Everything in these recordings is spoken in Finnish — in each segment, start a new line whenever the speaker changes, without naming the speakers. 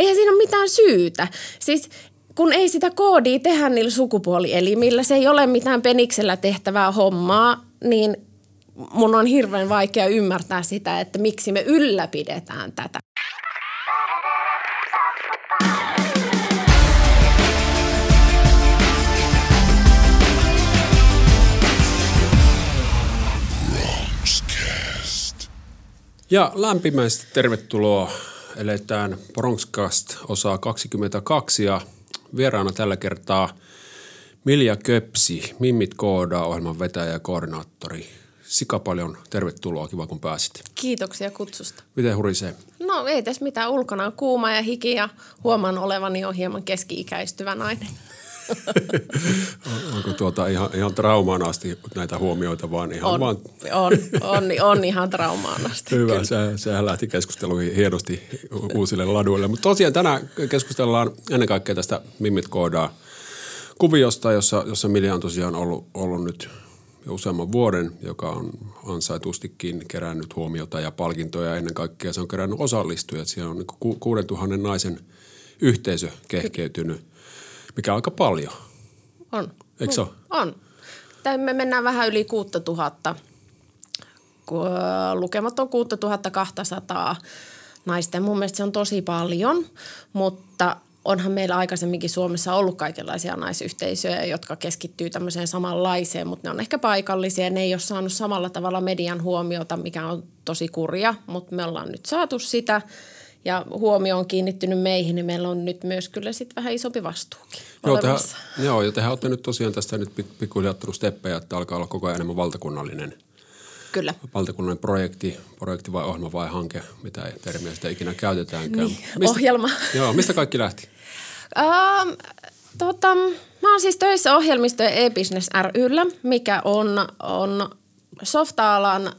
eihän siinä ole mitään syytä. Siis kun ei sitä koodia tehdä niillä sukupuolielimillä, se ei ole mitään peniksellä tehtävää hommaa, niin mun on hirveän vaikea ymmärtää sitä, että miksi me ylläpidetään tätä.
Ja lämpimästi tervetuloa. Eletään Bronxcast osaa 22 ja vieraana tällä kertaa Milja Köpsi, Mimmit koodaa ohjelman vetäjä ja koordinaattori. Sika paljon tervetuloa, kiva kun pääsit.
Kiitoksia kutsusta.
Miten hurisee?
No ei tässä mitään, ulkona on kuuma ja hiki ja huomaan olevani jo hieman keski-ikäistyvä nainen.
Onko tuota ihan, ihan traumaan asti näitä huomioita, vaan ihan
on,
vaan...
On, on, on ihan traumaan asti.
Hyvä, se, sehän lähti keskusteluihin hienosti uusille laduille. Mutta tosiaan tänään keskustellaan ennen kaikkea tästä Mimmit koodaa kuviosta, jossa, jossa Milja on tosiaan ollut, ollut nyt jo useamman vuoden, joka on ansaitustikin kerännyt huomiota ja palkintoja. Ennen kaikkea se on kerännyt osallistujat. Siellä on niin 6000 naisen yhteisö kehkeytynyt mikä on aika paljon.
On.
Eikö se ole?
On. Me mennään vähän yli 6000, lukemat on 6200 naista. Ja mun mielestä se on tosi paljon, mutta onhan meillä aikaisemminkin Suomessa ollut kaikenlaisia naisyhteisöjä, jotka keskittyy tämmöiseen samanlaiseen, mutta ne on ehkä paikallisia. Ne ei ole saanut samalla tavalla median huomiota, mikä on tosi kurja, mutta me ollaan nyt saatu sitä – ja huomio on kiinnittynyt meihin, niin meillä on nyt myös kyllä sitten vähän isompi vastuukin
joo, tehän, joo, ja tehän olette nyt tosiaan tästä nyt pikkuhiljaa steppejä, että alkaa olla koko ajan enemmän valtakunnallinen
Kyllä.
Valtakunnallinen projekti, projekti vai ohjelma vai hanke, mitä termiä sitä ikinä käytetäänkään.
Niin, mistä, ohjelma.
Joo, mistä kaikki lähti?
Uh, tota, mä oon siis töissä ohjelmistojen e-business ryllä, mikä on, on softa-alan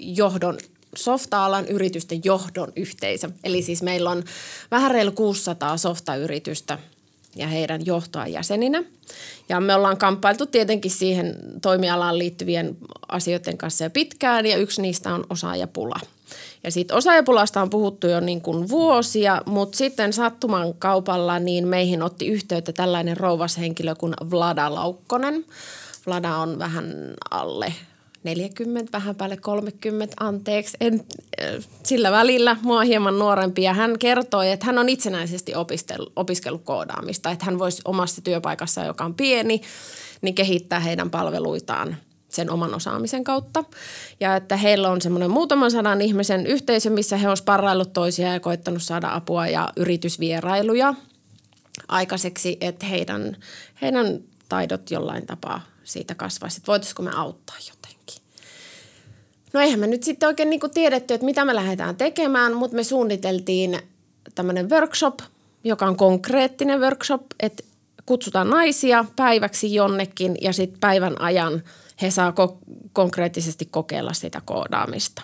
johdon softa-alan yritysten johdon yhteisö. Eli siis meillä on vähän reilu 600 softa-yritystä ja heidän johtoa jäseninä. Ja me ollaan kamppailtu tietenkin siihen toimialaan liittyvien asioiden kanssa jo pitkään ja yksi niistä on osaajapula. Ja siitä osaajapulasta on puhuttu jo niin kuin vuosia, mutta sitten sattuman kaupalla niin meihin otti yhteyttä tällainen rouvashenkilö kuin Vlada Laukkonen. Vlada on vähän alle 40, vähän päälle 30, anteeksi, en, äh, sillä välillä mua hieman nuorempi. Ja hän kertoi, että hän on itsenäisesti opiskellut koodaamista, että hän voisi omassa työpaikassa, joka on pieni, niin kehittää heidän palveluitaan sen oman osaamisen kautta. Ja että heillä on semmoinen muutaman sadan ihmisen yhteisö, missä he olisivat parraillut toisia ja koittanut saada apua ja yritysvierailuja aikaiseksi, että heidän, heidän taidot jollain tapaa siitä kasvaisi, että voitaisiko me auttaa jotenkin. No eihän me nyt sitten oikein niinku tiedetty, että mitä me lähdetään tekemään, mutta me suunniteltiin tämmöinen workshop, joka on konkreettinen workshop, että kutsutaan naisia päiväksi jonnekin ja sitten päivän ajan he saa ko- konkreettisesti kokeilla sitä koodaamista.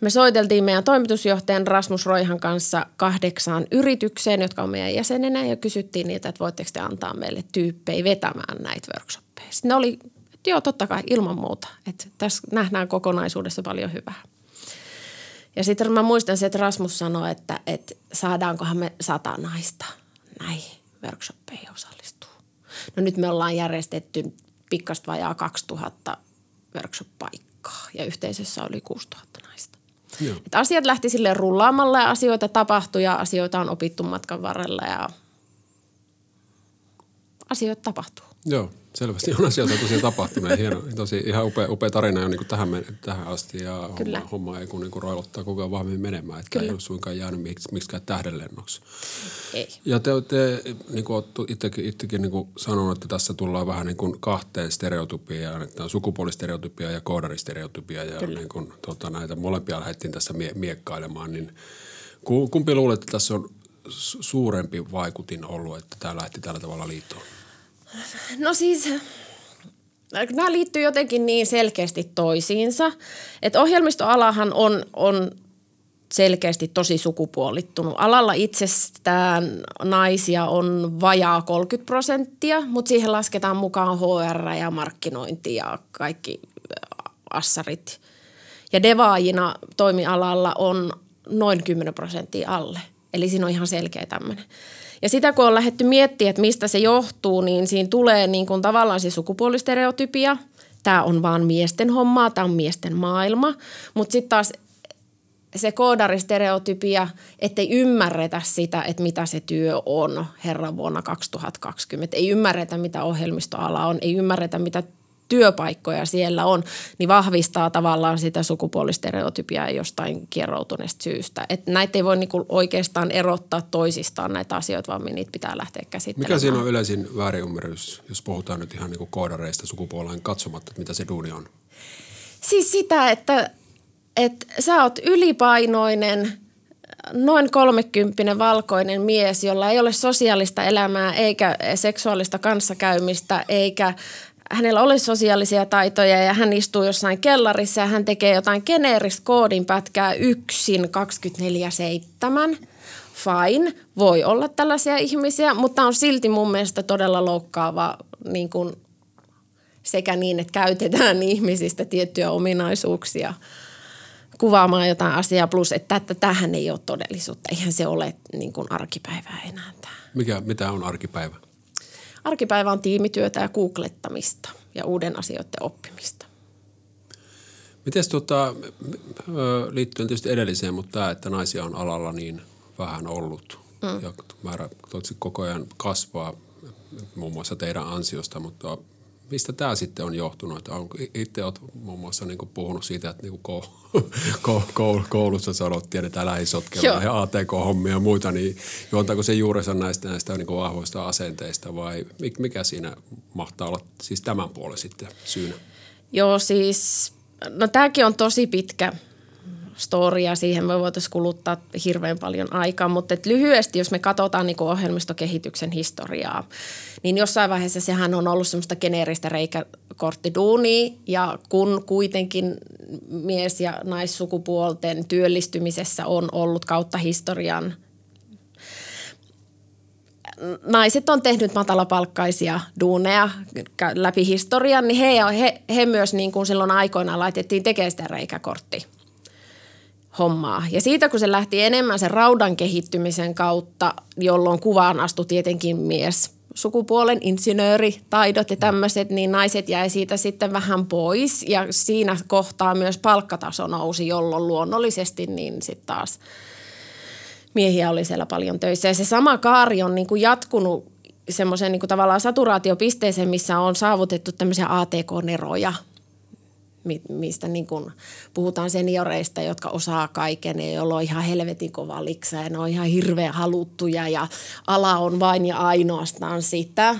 Me soiteltiin meidän toimitusjohtajan Rasmus Roihan kanssa kahdeksaan yritykseen, jotka on meidän jäsenenä ja kysyttiin niitä, että voitteko te antaa meille tyyppejä vetämään näitä workshoppeja. Sitten ne oli että joo, totta kai, ilman muuta. Että tässä nähdään kokonaisuudessa paljon hyvää. Ja sitten mä muistan se, että Rasmus sanoi, että, että saadaankohan me sata naista näihin workshoppeihin osallistuu. No nyt me ollaan järjestetty pikkasta vajaa 2000 workshop-paikkaa ja yhteisössä oli 6000 naista. Joo. Et asiat lähti sille rullaamalla ja asioita tapahtui ja asioita on opittu matkan varrella ja asioita tapahtuu.
Joo selvästi on asioita tosiaan tapahtunut. Hieno, tosi ihan upea, upea tarina jo niin tähän, tähän asti ja Kyllä. homma, homma ei kun, niin kuin roilottaa koko ajan vahvemmin menemään. Että Kyllä. ei ole suinkaan jäänyt miksi, miksikään tähdenlennoksi.
Ei.
Ja te olette niin kuin itsekin, itsekin niin kuin sanonut, että tässä tullaan vähän niin kuin kahteen stereotypiaan, että on sukupuolistereotypia ja koodaristereotypia ja niin kuin, tota, näitä molempia lähdettiin tässä mie- miekkailemaan. Niin kumpi luulet, että tässä on suurempi vaikutin ollut, että tämä lähti tällä tavalla liittoon?
No siis nämä liittyy jotenkin niin selkeästi toisiinsa, että ohjelmistoalahan on, on selkeästi tosi sukupuolittunut. Alalla itsestään naisia on vajaa 30 prosenttia, mutta siihen lasketaan mukaan HR ja markkinointi ja kaikki assarit. Ja devaajina toimialalla on noin 10 prosenttia alle. Eli siinä on ihan selkeä tämmöinen. Ja sitä kun on lähdetty miettimään, että mistä se johtuu, niin siinä tulee niin kuin tavallaan se sukupuolistereotypia. Tämä on vaan miesten hommaa, tämä on miesten maailma. Mutta sitten taas se koodaristereotypia, ettei ymmärretä sitä, että mitä se työ on herran vuonna 2020. Ei ymmärretä, mitä ohjelmistoala on, ei ymmärretä, mitä työpaikkoja siellä on, niin vahvistaa tavallaan sitä sukupuolistereotypiaa jostain kieroutuneesta syystä. Että näitä ei voi niinku oikeastaan erottaa toisistaan näitä asioita, vaan niitä pitää lähteä käsittelemään.
Mikä siinä on yleisin väärinymmärrys, jos puhutaan nyt ihan niinku koodareista sukupuoleen katsomatta, että mitä se duuni on?
Siis sitä, että, että sä oot ylipainoinen, noin kolmekymppinen valkoinen mies, jolla ei ole sosiaalista elämää eikä seksuaalista kanssakäymistä eikä hänellä olisi sosiaalisia taitoja ja hän istuu jossain kellarissa ja hän tekee jotain geneeristä koodinpätkää yksin 24-7. Fine, voi olla tällaisia ihmisiä, mutta on silti mun mielestä todella loukkaava niin kuin sekä niin, että käytetään ihmisistä tiettyjä ominaisuuksia kuvaamaan jotain asiaa, plus että tähän ei ole todellisuutta. Eihän se ole niin kuin arkipäivää enää tämä.
Mikä, mitä on arkipäivä?
Arkipäivä on tiimityötä ja googlettamista ja uuden asioiden oppimista.
Miten tota, liittyen tietysti edelliseen, mutta tämä, että naisia on alalla niin vähän ollut mm. ja määrä koko ajan kasvaa muun muassa teidän ansiosta, mutta mistä tämä sitten on johtunut? Että on, itse olet muun muassa niin kuin puhunut siitä, että niin kuin koulussa sanottiin, että älä ei sotkella ja ATK-hommia ja muita, niin juontaako se juurensa näistä, näistä niin kuin vahvoista asenteista vai mikä siinä mahtaa olla siis tämän puolen sitten syynä?
Joo siis, no tämäkin on tosi pitkä storia, siihen me voitaisiin kuluttaa hirveän paljon aikaa, mutta et lyhyesti, jos me katsotaan niin ohjelmistokehityksen historiaa, niin jossain vaiheessa sehän on ollut semmoista geneeristä reikäkorttiduunia. Ja kun kuitenkin mies- ja naissukupuolten työllistymisessä on ollut kautta historian naiset on tehnyt matalapalkkaisia duuneja läpi historian, niin he, he, he myös niin kuin silloin aikoinaan laitettiin tekemään sitä reikäkorttia hommaa. Ja siitä kun se lähti enemmän sen raudan kehittymisen kautta, jolloin kuvaan astui tietenkin mies, sukupuolen insinööritaidot ja tämmöiset, niin naiset jäi siitä sitten vähän pois. Ja siinä kohtaa myös palkkataso nousi, jolloin luonnollisesti niin sitten taas miehiä oli siellä paljon töissä. Ja se sama kaari on niin kuin jatkunut semmoiseen niin tavallaan saturaatiopisteeseen, missä on saavutettu tämmöisiä ATK-neroja – mistä niin kuin puhutaan senioreista, jotka osaa kaiken ja joilla on ihan helvetin kova liksa ja ne on ihan hirveän haluttuja ja ala on vain ja ainoastaan sitä.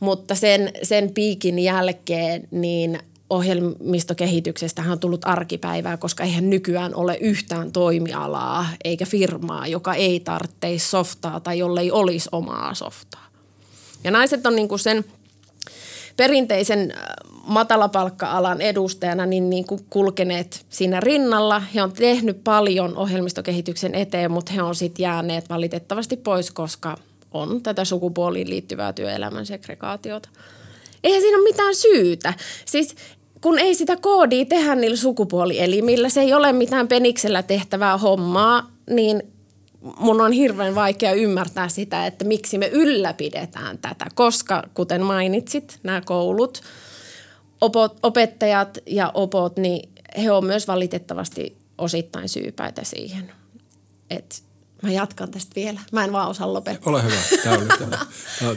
Mutta sen, sen piikin jälkeen niin ohjelmistokehityksestä on tullut arkipäivää, koska eihän nykyään ole yhtään toimialaa eikä firmaa, joka ei tarvitse softaa tai jolle ei olisi omaa softaa. Ja naiset on niin sen perinteisen matalapalkka-alan edustajana niin, niin kuin kulkeneet siinä rinnalla. He on tehnyt paljon ohjelmistokehityksen eteen, mutta he on sitten jääneet valitettavasti pois, koska on tätä sukupuoliin liittyvää työelämän segregaatiota. Eihän siinä ole mitään syytä. Siis kun ei sitä koodia tehdä niillä sukupuolielimillä, se ei ole mitään peniksellä tehtävää hommaa, niin mun on hirveän vaikea ymmärtää sitä, että miksi me ylläpidetään tätä, koska kuten mainitsit, nämä koulut – opot, opettajat ja opot, niin he on myös valitettavasti osittain syypäitä siihen. Et mä jatkan tästä vielä. Mä en vaan osaa lopettaa.
Ole hyvä. Tämä on, tämä,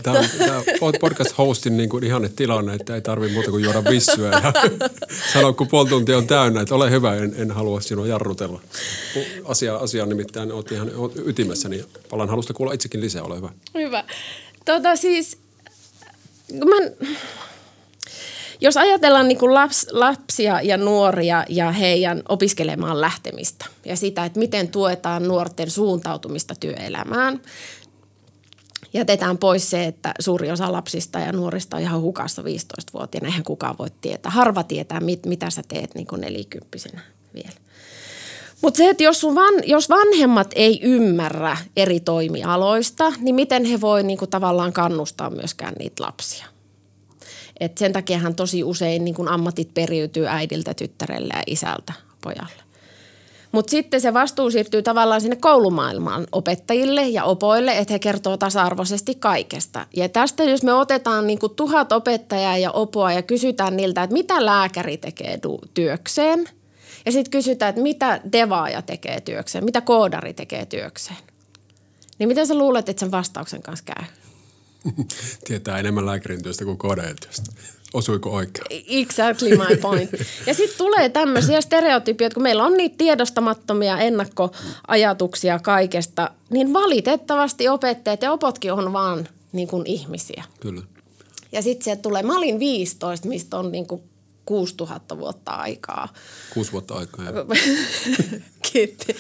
tämä, tämä on podcast-hostin niin kuin ihanne tilanne, että ei tarvitse muuta kuin juoda vissyä ja sanoa, kun puoli tuntia on täynnä, että ole hyvä, en, en halua sinua jarrutella. Asia, asia nimittäin olet ihan oot ytimessä, niin palan halusta kuulla itsekin lisää, ole hyvä.
Hyvä. Tota siis, mä, jos ajatellaan niin kuin laps, lapsia ja nuoria ja heidän opiskelemaan lähtemistä ja sitä, että miten tuetaan nuorten suuntautumista työelämään, jätetään pois se, että suuri osa lapsista ja nuorista on ihan hukassa 15-vuotiaana. Eihän kukaan voi tietää. Harva tietää, mit, mitä sä teet niin kuin nelikymppisenä vielä. Mutta se, että jos, sun van, jos vanhemmat ei ymmärrä eri toimialoista, niin miten he voi niinku tavallaan kannustaa myöskään niitä lapsia – et sen takiahan tosi usein niin kun ammatit periytyy äidiltä tyttärelle ja isältä pojalle. Mutta sitten se vastuu siirtyy tavallaan sinne koulumaailmaan opettajille ja opoille, että he kertoo tasa-arvoisesti kaikesta. Ja tästä jos me otetaan niin kuin tuhat opettajaa ja opoa ja kysytään niiltä, että mitä lääkäri tekee työkseen. Ja sitten kysytään, että mitä devaaja tekee työkseen, mitä koodari tekee työkseen. Niin miten sä luulet, että sen vastauksen kanssa käy?
Tietää enemmän lääkärin työstä kuin koodajan työstä. Osuiko oikein?
Exactly my point. Ja sitten tulee tämmöisiä stereotypioita, kun meillä on niitä tiedostamattomia ennakkoajatuksia kaikesta, niin valitettavasti opettajat ja opotkin on vaan niin kuin ihmisiä.
Kyllä.
Ja sitten sieltä tulee, mä olin 15, mistä on niin kuin 6000 vuotta aikaa.
Kuusi vuotta aikaa.
Kiitti.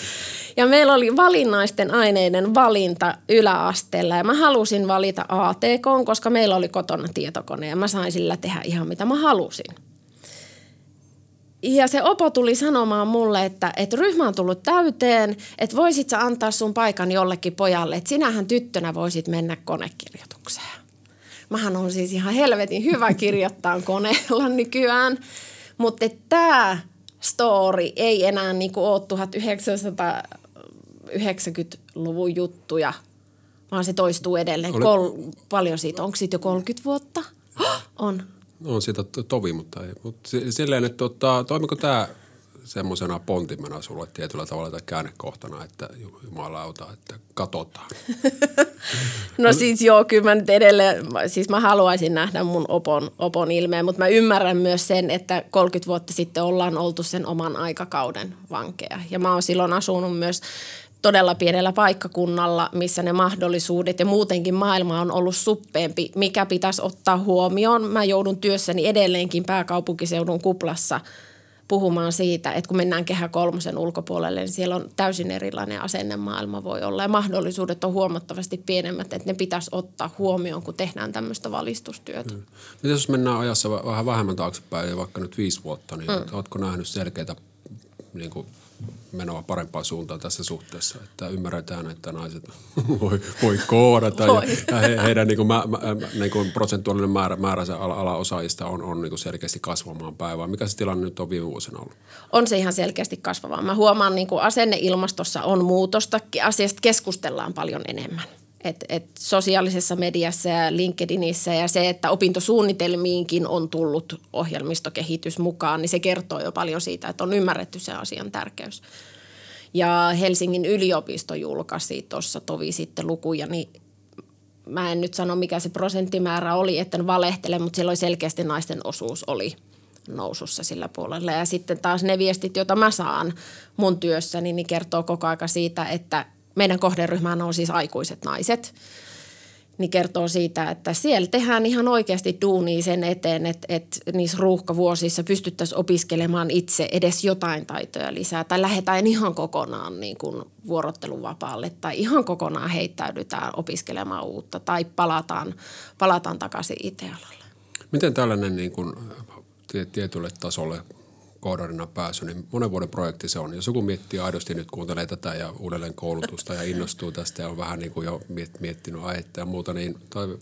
Ja meillä oli valinnaisten aineiden valinta yläasteella ja mä halusin valita ATK, koska meillä oli kotona tietokone ja mä sain sillä tehdä ihan mitä mä halusin. Ja se opo tuli sanomaan mulle, että, että ryhmä on tullut täyteen, että voisit sä antaa sun paikan jollekin pojalle, että sinähän tyttönä voisit mennä konekirjoitukseen. Mähän on siis ihan helvetin hyvä kirjoittaa koneella nykyään, mutta tämä story ei enää niinku ole 1990-luvun juttuja, vaan se toistuu edelleen. Oli... Kol- paljon siitä, onko siitä jo 30 vuotta? on.
On siitä tovi, mutta ei. Mutta silleen, että tota, toimiko tämä semmoisena pontimena sulle tietyllä tavalla tai käännekohtana, että jumalauta, että katsotaan?
no siis joo, kyllä mä nyt edelleen, siis mä haluaisin nähdä mun opon, opon ilmeen, mutta mä ymmärrän myös sen, että 30 vuotta sitten ollaan oltu sen oman aikakauden vankeja. Ja mä oon silloin asunut myös todella pienellä paikkakunnalla, missä ne mahdollisuudet ja muutenkin maailma on ollut suppeempi, mikä pitäisi ottaa huomioon. Mä joudun työssäni edelleenkin pääkaupunkiseudun kuplassa – puhumaan siitä, että kun mennään kehä kolmosen ulkopuolelle, niin siellä on täysin erilainen asennemaailma voi olla. Ja mahdollisuudet on huomattavasti pienemmät, että ne pitäisi ottaa huomioon, kun tehdään tämmöistä valistustyötä. Mm.
Miten jos mennään ajassa vähän vähemmän taaksepäin, vaikka nyt viisi vuotta, niin mm. oletko nähnyt selkeitä niin kuin menoa parempaan suuntaan tässä suhteessa, että ymmärretään, että naiset voi, voi koodata voi. ja he, heidän niin kuin, mä, mä, niin kuin prosentuaalinen määrä, määrä ala, alaosaajista on, on niin kuin selkeästi kasvamaan päivään. Mikä se tilanne nyt on viime vuosina ollut?
On se ihan selkeästi kasvavaa. Mä huomaan, niin kuin asenneilmastossa on muutosta, asiasta keskustellaan paljon enemmän. Et, et sosiaalisessa mediassa ja LinkedInissä ja se, että opintosuunnitelmiinkin on tullut ohjelmistokehitys mukaan, niin se kertoo jo paljon siitä, että on ymmärretty se asian tärkeys. Ja Helsingin yliopisto julkaisi tuossa tovi sitten lukuja, niin mä en nyt sano mikä se prosenttimäärä oli, että en valehtele, mutta silloin selkeästi naisten osuus oli nousussa sillä puolella. Ja sitten taas ne viestit, joita mä saan mun työssäni, niin kertoo koko aika siitä, että – meidän kohderyhmään on siis aikuiset naiset, niin kertoo siitä, että siellä tehdään ihan oikeasti duunia sen eteen, että, että niissä ruuhkavuosissa pystyttäisiin opiskelemaan itse edes jotain taitoja lisää. Tai lähdetään ihan kokonaan niin kuin vuorotteluvapaalle tai ihan kokonaan heittäydytään opiskelemaan uutta tai palataan, palataan takaisin IT-alalle.
Miten tällainen niin kuin tietylle tasolle koodarina pääsy, niin monen vuoden projekti se on. Jos joku miettii aidosti nyt, kuuntelee tätä ja uudelleen koulutusta ja innostuu tästä ja on vähän niin kuin jo miettinyt aihetta ja muuta, niin toi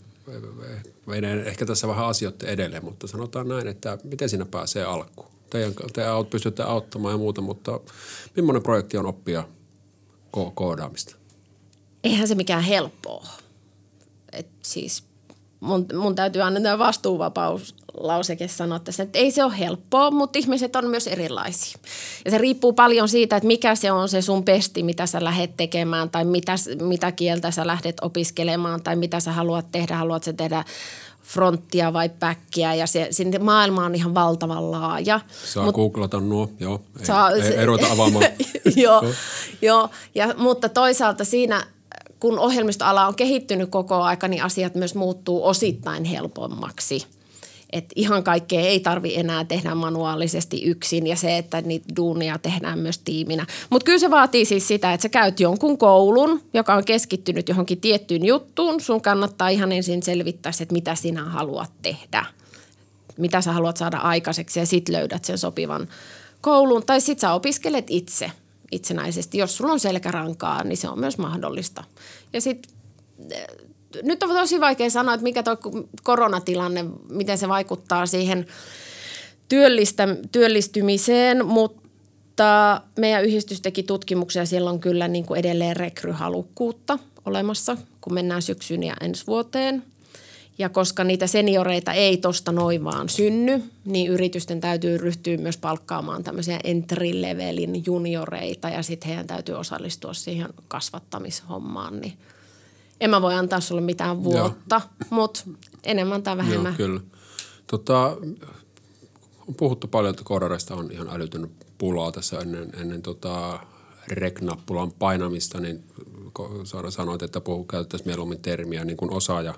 menee ehkä tässä vähän asioiden edelleen, mutta sanotaan näin, että miten siinä pääsee alkuun. Teidän, te pystytte auttamaan ja muuta, mutta millainen projekti on oppia ko- koodaamista?
Eihän se mikään helppoa. Et siis mun, mun täytyy aina vastuuvapaus lauseke sanoa tässä, että ei se ole helppoa, mutta ihmiset on myös erilaisia. Ja se riippuu paljon siitä, että mikä se on se sun pesti, mitä sä lähdet tekemään tai mitä, mitä kieltä sä lähdet opiskelemaan tai mitä sä haluat tehdä. Haluat sä tehdä fronttia vai backia ja se, se maailma on ihan valtavan laaja.
Saa Mut, googlata nuo, joo. Ei, saa, ei, ei ruveta avaamaan.
joo, joo. Ja, mutta toisaalta siinä kun ohjelmistoala on kehittynyt koko aika, niin asiat myös muuttuu osittain helpommaksi – että ihan kaikkea ei tarvi enää tehdä manuaalisesti yksin ja se, että niitä duunia tehdään myös tiiminä. Mutta kyllä se vaatii siis sitä, että sä käyt jonkun koulun, joka on keskittynyt johonkin tiettyyn juttuun. Sun kannattaa ihan ensin selvittää se, että mitä sinä haluat tehdä. Mitä sä haluat saada aikaiseksi ja sit löydät sen sopivan koulun. Tai sit sä opiskelet itse itsenäisesti. Jos sulla on selkärankaa, niin se on myös mahdollista. Ja sitten nyt on tosi vaikea sanoa, että mikä tuo koronatilanne, miten se vaikuttaa siihen työllistä, työllistymiseen, mutta meidän yhdistys teki tutkimuksia, siellä on kyllä niin kuin edelleen rekryhalukkuutta olemassa, kun mennään syksyyn ja ensi vuoteen. Ja koska niitä senioreita ei tosta noin vaan synny, niin yritysten täytyy ryhtyä myös palkkaamaan tämmöisiä entry-levelin junioreita ja sitten heidän täytyy osallistua siihen kasvattamishommaan. Niin en mä voi antaa sulle mitään vuotta, mutta enemmän tai vähemmän.
Joo, kyllä. Tota, on puhuttu paljon, että koodareista on ihan älytön pulaa tässä ennen, ennen tota rek-nappulan painamista, niin Saara sanoit, että puhu, käyttäisiin mieluummin termiä niin kuin osaaja,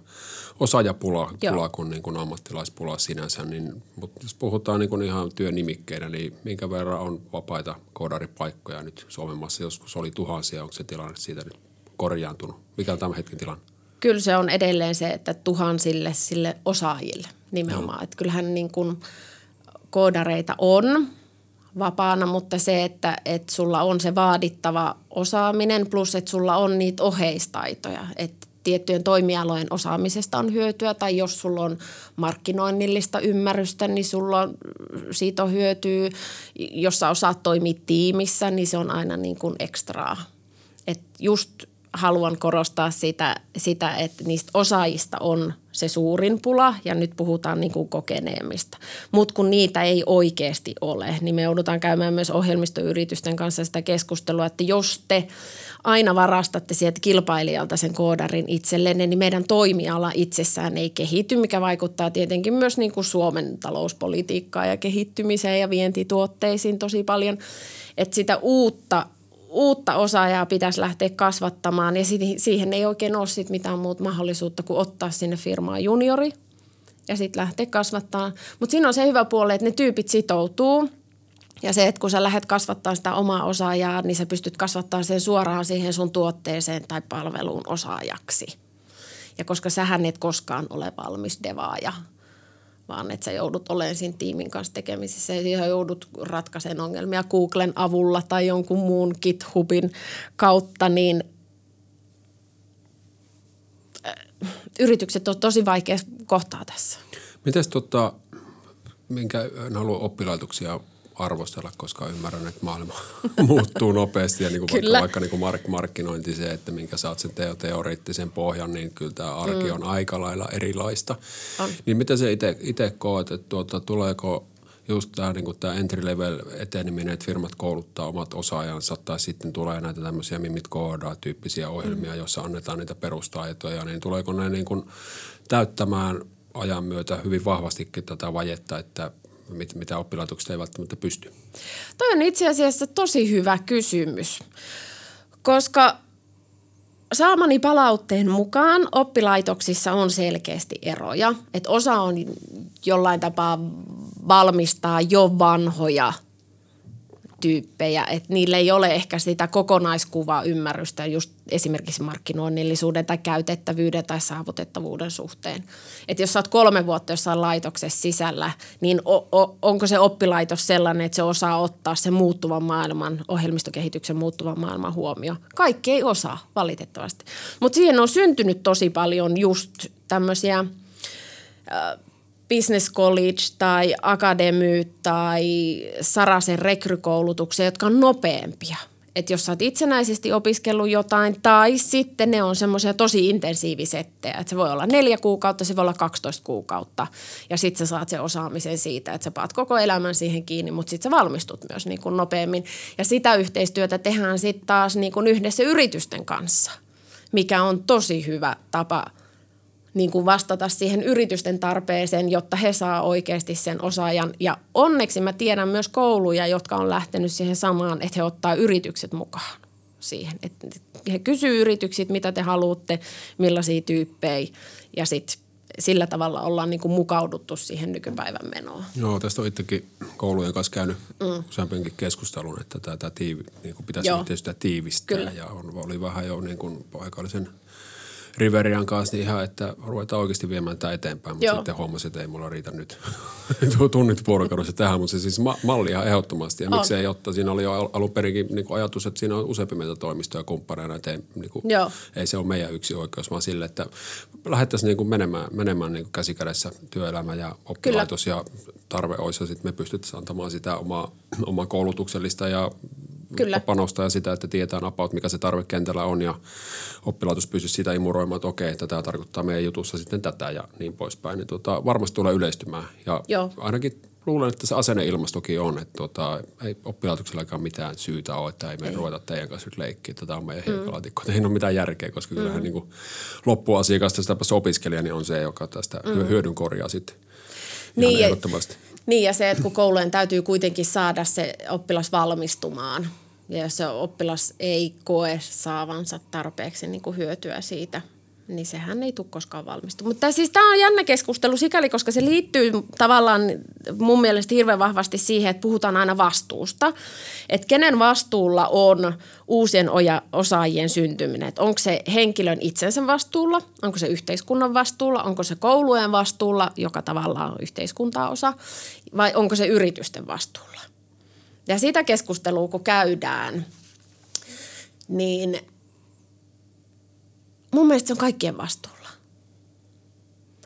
osaajapula pula kuin, niin kuin ammattilaispula sinänsä. Niin, mutta jos puhutaan niin kuin ihan työnimikkeinä, niin minkä verran on vapaita koodaripaikkoja nyt Suomen maassa? Joskus oli tuhansia, onko se tilanne siitä nyt korjaantunut? Mikä on tämän hetken tilanne?
Kyllä se on edelleen se, että tuhansille sille osaajille nimenomaan. Että kyllähän niin kuin koodareita on, vapaana, mutta se, että, että sulla on se vaadittava osaaminen plus, että sulla on niitä oheistaitoja, että tiettyjen toimialojen osaamisesta on hyötyä tai jos sulla on markkinoinnillista ymmärrystä, niin sulla on, siitä on hyötyä. Jos sä osaat toimia tiimissä, niin se on aina niin kuin ekstraa. Et just haluan korostaa sitä, sitä, että niistä osaajista on se suurin pula ja nyt puhutaan niin kuin kokeneemmista. Mutta kun niitä ei oikeasti ole, niin me joudutaan käymään myös ohjelmistoyritysten kanssa sitä keskustelua, että jos te aina varastatte sieltä kilpailijalta sen koodarin itsellenne, niin meidän toimiala itsessään ei kehity, mikä vaikuttaa tietenkin myös niin kuin Suomen talouspolitiikkaan ja kehittymiseen ja vientituotteisiin tosi paljon. Että sitä uutta uutta osaajaa pitäisi lähteä kasvattamaan ja siihen ei oikein ole sit mitään muuta mahdollisuutta kuin ottaa sinne firmaan juniori ja sitten lähteä kasvattaa. Mutta siinä on se hyvä puoli, että ne tyypit sitoutuu ja se, että kun sä lähdet kasvattaa sitä omaa osaajaa, niin sä pystyt kasvattaa sen suoraan siihen sun tuotteeseen tai palveluun osaajaksi. Ja koska sähän et koskaan ole valmis devaaja – vaan että sä joudut olemaan siinä tiimin kanssa tekemisissä ja joudut ratkaisemaan ongelmia Googlen avulla tai jonkun muun GitHubin kautta, niin äh, yritykset on tosi vaikea kohtaa tässä.
Mites tota, minkä en halua oppilaitoksia arvostella, koska ymmärrän, että maailma muuttuu nopeasti ja niin kuin vaikka, vaikka niin kuin mark- markkinointi se, että minkä saat sen teo- teoreettisen pohjan, niin kyllä tämä arki mm. on aika lailla erilaista. On. Niin mitä se itse koet, että tuota, tuleeko just tämä, niin tämä entry level eteneminen, että firmat kouluttaa omat osaajansa tai sitten tulee näitä tämmöisiä mimit koodaa tyyppisiä ohjelmia, mm. joissa annetaan niitä perustaitoja, niin tuleeko ne niin kuin täyttämään ajan myötä hyvin vahvastikin tätä vajetta, että mit, mitä oppilaitokset ei välttämättä pysty?
Toi on itse asiassa tosi hyvä kysymys, koska saamani palautteen mukaan oppilaitoksissa on selkeästi eroja. Että osa on jollain tapaa valmistaa jo vanhoja – tyyppejä, että niillä ei ole ehkä sitä kokonaiskuvaa ymmärrystä just esimerkiksi markkinoinnillisuuden tai käytettävyyden tai saavutettavuuden suhteen. Että jos sä oot kolme vuotta jossain laitoksessa sisällä, niin o- o- onko se oppilaitos sellainen, että se osaa ottaa se muuttuvan maailman, ohjelmistokehityksen muuttuvan maailman huomioon? Kaikki ei osaa valitettavasti. Mutta siihen on syntynyt tosi paljon just tämmöisiä äh, business college tai akademy tai Sarasen rekrykoulutuksia, jotka on nopeampia. Että jos sä oot itsenäisesti opiskellut jotain tai sitten ne on semmoisia tosi intensiivisettejä, että se voi olla neljä kuukautta, se voi olla 12 kuukautta. Ja sitten sä saat sen osaamisen siitä, että sä paat koko elämän siihen kiinni, mutta sitten sä valmistut myös niin kuin nopeammin. Ja sitä yhteistyötä tehdään sitten taas niin kuin yhdessä yritysten kanssa, mikä on tosi hyvä tapa – niin kuin vastata siihen yritysten tarpeeseen, jotta he saa oikeasti sen osaajan. Ja onneksi mä tiedän myös kouluja, jotka on lähtenyt siihen samaan, että he ottaa yritykset mukaan siihen. Että he kysyy yritykset, mitä te haluatte, millaisia tyyppejä ja sitten sillä tavalla ollaan niin kuin mukauduttu siihen nykypäivän menoon.
Joo, tästä on itsekin koulujen kanssa käynyt mm. useampienkin keskustelun, että tätä tiivi, niin kuin pitäisi Joo. yhteistyötä tiivistää. Kyllä. Ja on, oli vähän jo niin kuin paikallisen – Riverian kanssa niin ihan, että ruvetaan oikeasti viemään tämä eteenpäin, mutta
Joo.
sitten huomasin, että ei mulla riitä nyt tunnit vuorokaudessa tähän, mutta se siis ma- malli ihan ehdottomasti. Ja
On.
miksi ei ottaa, siinä oli jo al- alun perinkin niin kuin ajatus, että siinä on useampi meitä toimistoja kumppaneina, että ei, niin kuin,
Joo.
ei se ole meidän yksi oikeus, vaan sille, että lähdettäisiin niin kuin menemään, menemään niin kuin käsikädessä työelämä ja oppilaitos ja tarve olisi, ja sitten me pystyttäisiin antamaan sitä omaa, omaa koulutuksellista ja
Kyllä.
panosta ja sitä, että tietää about, mikä se tarve kentällä on ja oppilaitos pystyisi sitä imuroimaan, että okei, että tämä tarkoittaa meidän jutussa sitten tätä ja niin poispäin. Niin tota, varmasti tulee yleistymään ja
Joo.
ainakin luulen, että se asenneilmastokin on, että tota, ei oppilaitoksellakaan mitään syytä ole, että ei me ei. ruveta teidän kanssa nyt leikkiä, tätä on meidän hiekkalaatikko. Mm. Ei ole mitään järkeä, koska mm. kyllähän niin kuin loppuasiakasta, sitäpä se opiskelija, niin on se, joka tästä mm. hyödyn korjaa sitten. Ihan
Niin, ja-
ehdottomasti.
Niin ja se, että kun koulujen täytyy kuitenkin saada se oppilas valmistumaan ja jos se oppilas ei koe saavansa tarpeeksi niin kuin hyötyä siitä, niin sehän ei tule koskaan valmistu. Mutta siis tämä on jännä keskustelu sikäli, koska se liittyy tavallaan mun mielestä hirveän vahvasti siihen, että puhutaan aina vastuusta. Että kenen vastuulla on uusien oja- osaajien syntyminen. Että onko se henkilön itsensä vastuulla, onko se yhteiskunnan vastuulla, onko se koulujen vastuulla, joka tavallaan on yhteiskuntaa osa, vai onko se yritysten vastuulla. Ja sitä keskustelua kun käydään, niin mun mielestä se on kaikkien vastuulla.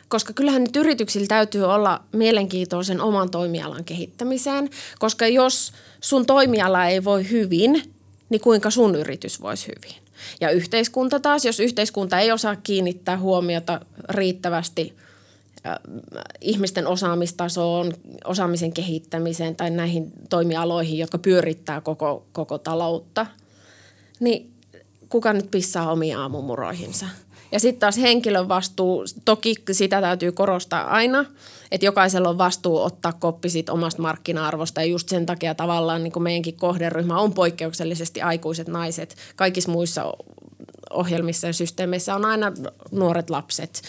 Koska kyllähän nyt yrityksillä täytyy olla mielenkiintoisen oman toimialan kehittämiseen, koska jos sun toimiala ei voi hyvin, niin kuinka sun yritys voisi hyvin. Ja yhteiskunta taas, jos yhteiskunta ei osaa kiinnittää huomiota riittävästi ihmisten osaamistasoon, osaamisen kehittämiseen tai näihin toimialoihin, jotka pyörittää koko, koko taloutta, niin kuka nyt pissaa omia aamumuroihinsa? Ja sitten taas henkilön vastuu, toki sitä täytyy korostaa aina, että jokaisella on vastuu ottaa koppi siitä omasta markkina-arvosta ja just sen takia tavallaan niin kuin meidänkin kohderyhmä on poikkeuksellisesti aikuiset naiset. Kaikissa muissa ohjelmissa ja systeemeissä on aina nuoret lapset,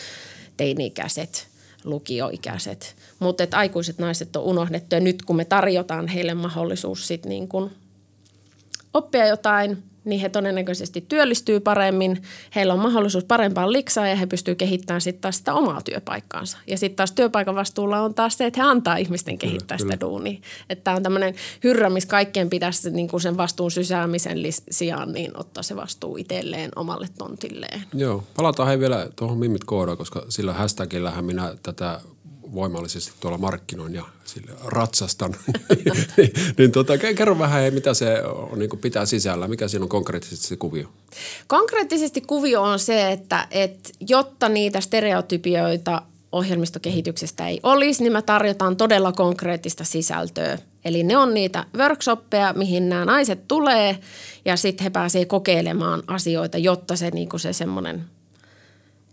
teini-ikäiset, lukioikäiset, mutta aikuiset naiset on unohdettu ja nyt kun me tarjotaan heille mahdollisuus sit niin kuin oppia jotain, niin he todennäköisesti työllistyy paremmin, heillä on mahdollisuus parempaan liksaan ja he pystyvät kehittämään sitten taas sitä omaa työpaikkaansa. Ja sitten taas työpaikan vastuulla on taas se, että he antaa ihmisten kehittää
kyllä.
sitä duunia. Että tämä on tämmöinen hyrrä, missä kaikkien pitäisi niin kuin sen vastuun sysäämisen sijaan niin ottaa se vastuu itselleen omalle tontilleen.
Joo, palataan hei vielä tuohon Mimmit koodaan, koska sillä hashtagillähän minä tätä voimallisesti tuolla markkinoin ja sille ratsastan. niin, niin tota, ke- kerro vähän, hei, mitä se on, niin pitää sisällä, mikä siinä on konkreettisesti se kuvio?
Konkreettisesti kuvio on se, että, että jotta niitä stereotypioita ohjelmistokehityksestä ei olisi, niin me tarjotaan todella konkreettista sisältöä. Eli ne on niitä workshoppeja, mihin nämä naiset tulee ja sitten he pääsee kokeilemaan asioita, jotta se, niin se semmoinen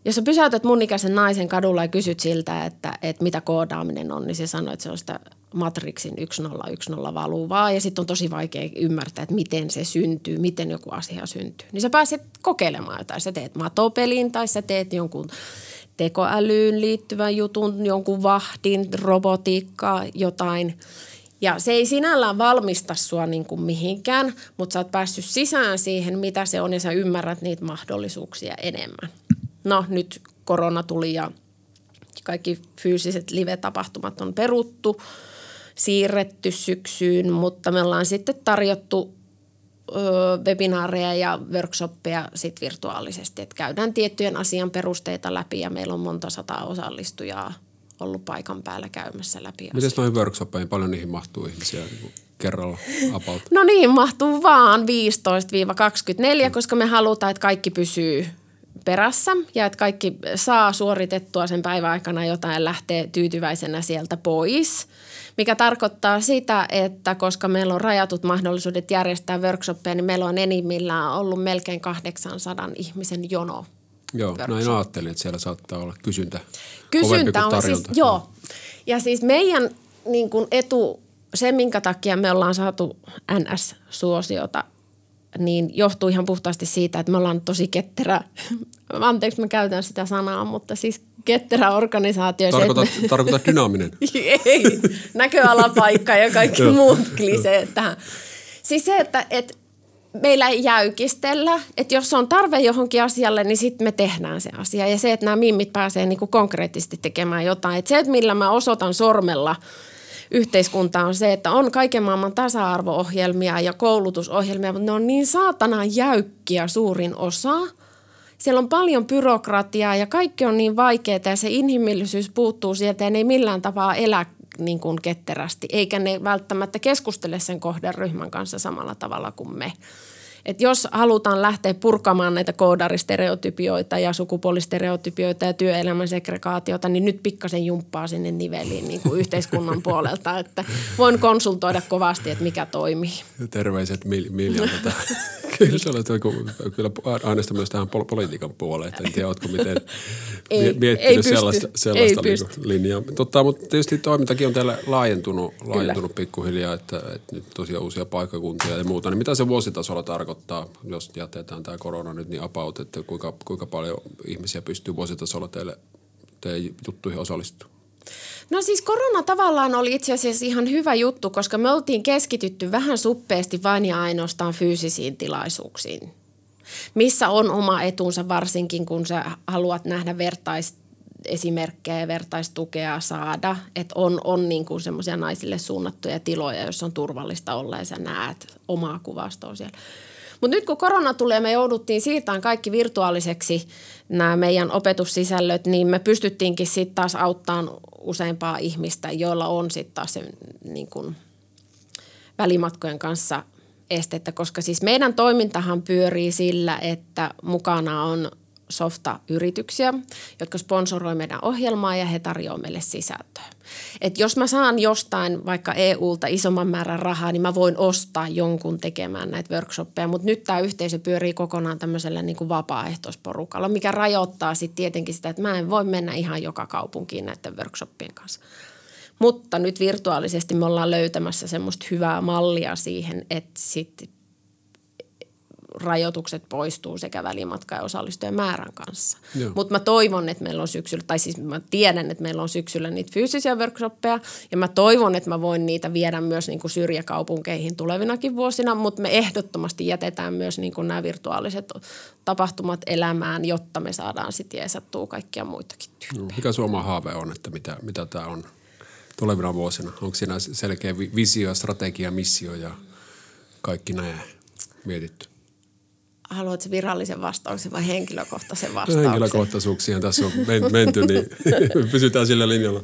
jos sä pysäytät mun ikäisen naisen kadulla ja kysyt siltä, että, että mitä koodaaminen on, niin se sanoo, että se on sitä Matrixin 1010 valuvaa ja sitten on tosi vaikea ymmärtää, että miten se syntyy, miten joku asia syntyy. Niin sä pääset kokeilemaan jotain. Sä teet matopelin tai sä teet jonkun tekoälyyn liittyvän jutun, jonkun vahdin, robotiikkaa, jotain. Ja se ei sinällään valmista sua niin kuin mihinkään, mutta sä oot päässyt sisään siihen, mitä se on ja sä ymmärrät niitä mahdollisuuksia enemmän. No nyt korona tuli ja kaikki fyysiset live-tapahtumat on peruttu, siirretty syksyyn, mutta me ollaan sitten tarjottu ö, webinaareja ja workshoppeja sit virtuaalisesti. Et käydään tiettyjen asian perusteita läpi ja meillä on monta sataa osallistujaa ollut paikan päällä käymässä läpi
Miten noihin workshoppeihin, paljon niihin mahtuu ihmisiä niin kuin kerralla about?
No niin, mahtuu vaan 15-24, koska me halutaan, että kaikki pysyy perässä ja että kaikki saa suoritettua sen päivän aikana jotain ja lähtee tyytyväisenä sieltä pois. Mikä tarkoittaa sitä, että koska meillä on rajatut mahdollisuudet järjestää workshoppeja, niin meillä on enimmillään ollut melkein 800 ihmisen jono.
Joo, näin
workshop.
ajattelin, että siellä saattaa olla kysyntä,
Kysyntä on siis, joo. Ja siis meidän niin kuin etu, se minkä takia me ollaan saatu NS-suosiota, niin johtuu ihan puhtaasti siitä, että me ollaan tosi ketterä, anteeksi mä käytän sitä sanaa, mutta siis ketterä organisaatio.
Tarkoitat,
me-
tarkoitat dynaaminen.
ei, näköalapaikka ja kaikki muut kliseet tähän. Siis se, että et, meillä ei jäykistellä, että jos on tarve johonkin asialle, niin sitten me tehdään se asia. Ja se, että nämä mimmit pääsee niin kuin konkreettisesti tekemään jotain. Että se, että millä mä osoitan sormella yhteiskuntaa on se, että on kaiken maailman tasa-arvo-ohjelmia ja koulutusohjelmia, mutta ne on niin saatana jäykkiä suurin osa. Siellä on paljon byrokratiaa ja kaikki on niin vaikeaa ja se inhimillisyys puuttuu sieltä ja ne ei millään tapaa elä niin kuin ketterästi, eikä ne välttämättä keskustele sen kohderyhmän kanssa samalla tavalla kuin me. Et jos halutaan lähteä purkamaan näitä koodaristereotypioita ja sukupuolistereotypioita ja työelämän segregaatiota, niin nyt pikkasen jumppaa sinne niveliin niin kuin yhteiskunnan puolelta. Että voin konsultoida kovasti, että mikä toimii.
Terveiset mil, miljoonalta. kyllä se on kyllä aineista myös tähän politiikan puoleen. En tiedä, oletko miten ei, miettinyt ei sellaista, sellaista ei niin linjaa. Totta, mutta tietysti toimintakin on täällä laajentunut, laajentunut pikkuhiljaa, että, että nyt tosiaan uusia paikkakuntia ja muuta. Niin mitä se vuositasolla tarkoittaa, jos jätetään tämä korona nyt niin apaut, että kuinka, kuinka paljon ihmisiä pystyy vuositasolla teille, teille juttuihin osallistumaan?
No siis korona tavallaan oli itse asiassa ihan hyvä juttu, koska me oltiin keskitytty vähän suppeasti vain ja ainoastaan fyysisiin tilaisuuksiin, missä on oma etunsa varsinkin, kun sä haluat nähdä vertais esimerkkejä ja vertaistukea saada, että on, on niin kuin semmoisia naisille suunnattuja tiloja, joissa on turvallista olla ja sä näet omaa kuvastoa siellä. Mutta nyt kun korona tulee, me jouduttiin siirtämään kaikki virtuaaliseksi nämä meidän opetussisällöt, niin me pystyttiinkin sitten taas auttamaan useampaa ihmistä, joilla on sitten taas se niin kuin välimatkojen kanssa estettä, koska siis meidän toimintahan pyörii sillä, että mukana on softa-yrityksiä, jotka sponsoroi meidän ohjelmaa ja he tarjoavat meille sisältöä. Et jos mä saan jostain vaikka EUlta isomman määrän rahaa, niin mä voin ostaa jonkun tekemään näitä workshoppeja, mutta nyt tämä yhteisö pyörii kokonaan tämmöisellä niin kuin vapaaehtoisporukalla, mikä rajoittaa sitten tietenkin sitä, että mä en voi mennä ihan joka kaupunkiin näiden workshoppien kanssa. Mutta nyt virtuaalisesti me ollaan löytämässä semmoista hyvää mallia siihen, että sitten rajoitukset poistuu sekä välimatka- ja osallistujien määrän kanssa. Mutta mä toivon, että meillä on syksyllä, tai siis mä tiedän, että meillä on syksyllä niitä fyysisiä workshoppeja, ja mä toivon, että mä voin niitä viedä myös niin kuin syrjäkaupunkeihin tulevinakin vuosina, mutta me ehdottomasti jätetään myös niin kuin nämä virtuaaliset tapahtumat elämään, jotta me saadaan sitten jeesattua kaikkia muitakin tyyppejä.
No, mikä sun haave on, että mitä, mitä tämä on tulevina vuosina? Onko siinä selkeä visio, strategia, missio ja kaikki nämä mietitty?
Haluatko virallisen vastauksen vai henkilökohtaisen vastauksen?
Henkilökohtaisuuksia tässä on menty, niin pysytään sillä linjalla.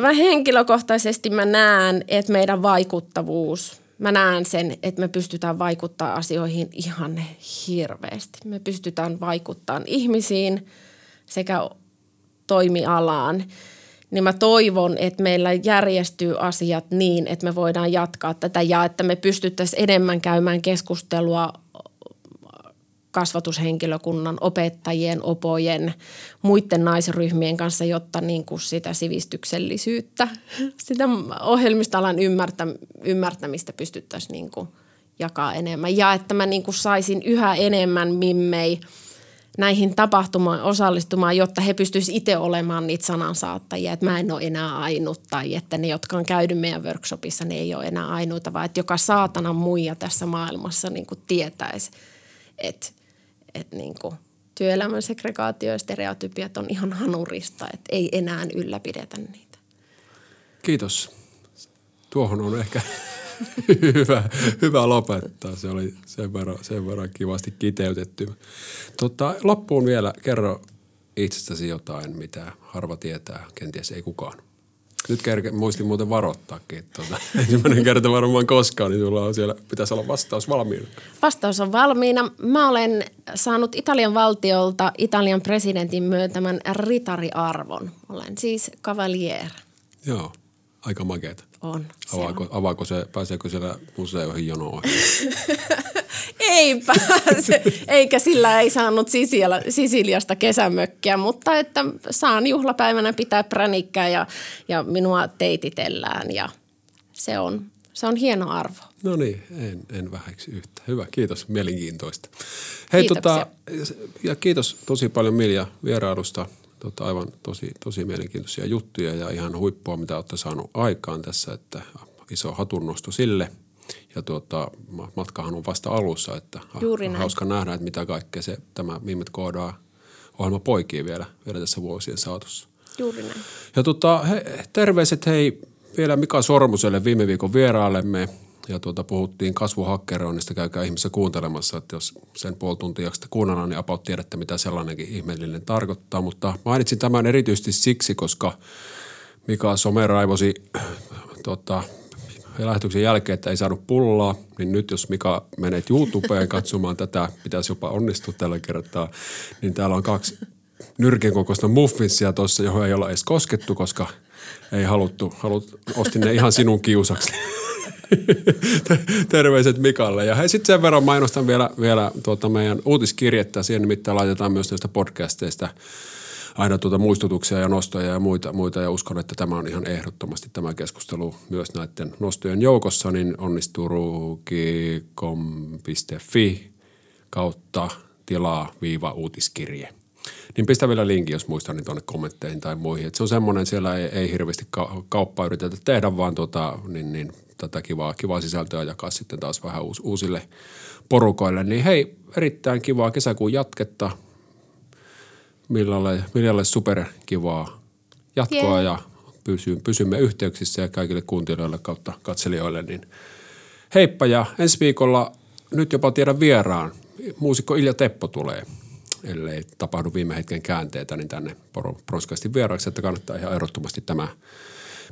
Mä henkilökohtaisesti mä näen, että meidän vaikuttavuus, mä näen sen, että me pystytään vaikuttaa asioihin ihan hirveästi. Me pystytään vaikuttamaan ihmisiin sekä toimialaan niin mä toivon, että meillä järjestyy asiat niin, että me voidaan jatkaa tätä ja että me pystyttäisiin enemmän käymään keskustelua kasvatushenkilökunnan, opettajien, opojen, muiden naisryhmien kanssa, jotta niin kuin sitä sivistyksellisyyttä, sitä ohjelmistalan ymmärtä, ymmärtämistä pystyttäisiin niin kuin jakaa enemmän. Ja että mä niin kuin saisin yhä enemmän mimmei näihin tapahtumaan osallistumaan, jotta he pystyisivät itse olemaan niitä sanansaattajia, että mä en ole enää ainut tai että ne, jotka on käynyt meidän workshopissa, ne ei ole enää ainuita, vaan että joka saatana muija tässä maailmassa niin kuin tietäisi, että että niin kuin työelämän segregaatio ja stereotypiat on ihan hanurista, että ei enää ylläpidetä niitä.
Kiitos. Tuohon on ehkä hyvä, hyvä lopettaa. Se oli sen verran, sen verran kivasti kiteytetty. Tota, loppuun vielä kerro itsestäsi jotain, mitä harva tietää, kenties ei kukaan. Nyt kerke, muistin muuten varoittaakin, että tuota, ensimmäinen kerta varmaan koskaan, niin sulla on siellä, pitäisi olla vastaus valmiina.
Vastaus on valmiina. Mä olen saanut Italian valtiolta Italian presidentin myöntämän ritariarvon. Olen siis cavalier.
Joo, aika makeeta.
On.
Avaako, avaako se, pääseekö siellä museoihin jonoon?
ei pääse, eikä sillä ei saanut Sisilia, Sisiliasta kesämökkiä, mutta että saan juhlapäivänä pitää pränikkää ja, ja minua teititellään ja se on, se on hieno arvo.
No niin, en, en vähäksi yhtä. Hyvä, kiitos, mielenkiintoista. Hei, tota, ja kiitos tosi paljon Milja vierailusta. Tota, aivan tosi, tosi mielenkiintoisia juttuja ja ihan huippua, mitä olette saanut aikaan tässä, että iso hatunnosto sille – ja tuota, matkahan on vasta alussa, että
Juuri
on
näin.
hauska nähdä, että mitä kaikkea se, tämä Mimmet koodaa ohjelma poikii vielä, vielä tässä vuosien saatossa.
Juuri näin.
Ja tota, he, terveiset hei vielä Mika Sormuselle viime viikon vieraallemme. Ja tuota, puhuttiin kasvuhakkeroinnista, käykää ihmisessä kuuntelemassa, että jos sen puoli tuntia jaksatte kuunnella, niin about tiedätte, mitä sellainenkin ihmeellinen tarkoittaa. Mutta mainitsin tämän erityisesti siksi, koska Mika someraivosi tota, lähetyksen jälkeen, että ei saanut pullaa, niin nyt jos Mika menet YouTubeen katsomaan tätä, pitäisi jopa onnistua tällä kertaa, niin täällä on kaksi nyrkin kokoista muffinsia tuossa, johon ei olla edes koskettu, koska ei haluttu, halut, ostin ne ihan sinun kiusaksi. Terveiset Mikalle. Ja sitten sen verran mainostan vielä, vielä tuota meidän uutiskirjettä. Siihen nimittäin laitetaan myös näistä podcasteista aina tuota muistutuksia ja nostoja ja muita, muita. Ja uskon, että tämä on ihan ehdottomasti tämä keskustelu myös näiden nostojen joukossa, niin onnistuu ruuki.com.fi kautta tilaa viiva uutiskirje. Niin pistä vielä linkin, jos muistan, niin tuonne kommentteihin tai muihin. Et se on semmoinen, siellä ei, ei hirveästi ka- kauppaa yritetä tehdä, vaan tota, niin, niin, tätä kivaa, kivaa sisältöä jakaa sitten taas vähän uus, uusille porukoille. Niin hei, erittäin kivaa kesäkuun jatketta. Millalle, Millalle superkivaa jatkoa
Jee.
ja pysy, pysymme yhteyksissä ja kaikille kuuntelijoille kautta katselijoille. Niin heippa ja ensi viikolla nyt jopa tiedän vieraan. Muusikko Ilja Teppo tulee, ellei tapahdu viime hetken käänteitä, niin tänne Pronskasti vieraaksi, että kannattaa ihan ehdottomasti tämä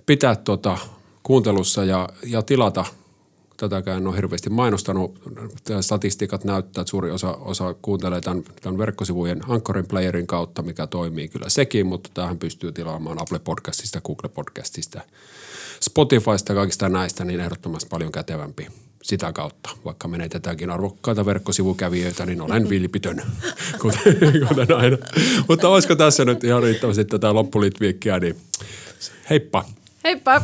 pitää tuota kuuntelussa ja, ja tilata. Tätäkään en ole hirveästi mainostanut. Tämä statistiikat näyttää, että suuri osa, osa kuuntelee tämän, tämän verkkosivujen Anchorin Playerin kautta, mikä toimii kyllä sekin, mutta tähän pystyy tilaamaan Apple Podcastista, Google Podcastista, Spotifysta ja kaikista näistä, niin ehdottomasti paljon kätevämpi sitä kautta. Vaikka menetetäänkin arvokkaita verkkosivukävijöitä, niin olen vilpitön, kuten, kuten aina. Mutta olisiko tässä nyt ihan riittävästi tätä loppuliitviikkiä, niin heippa!
Heippa!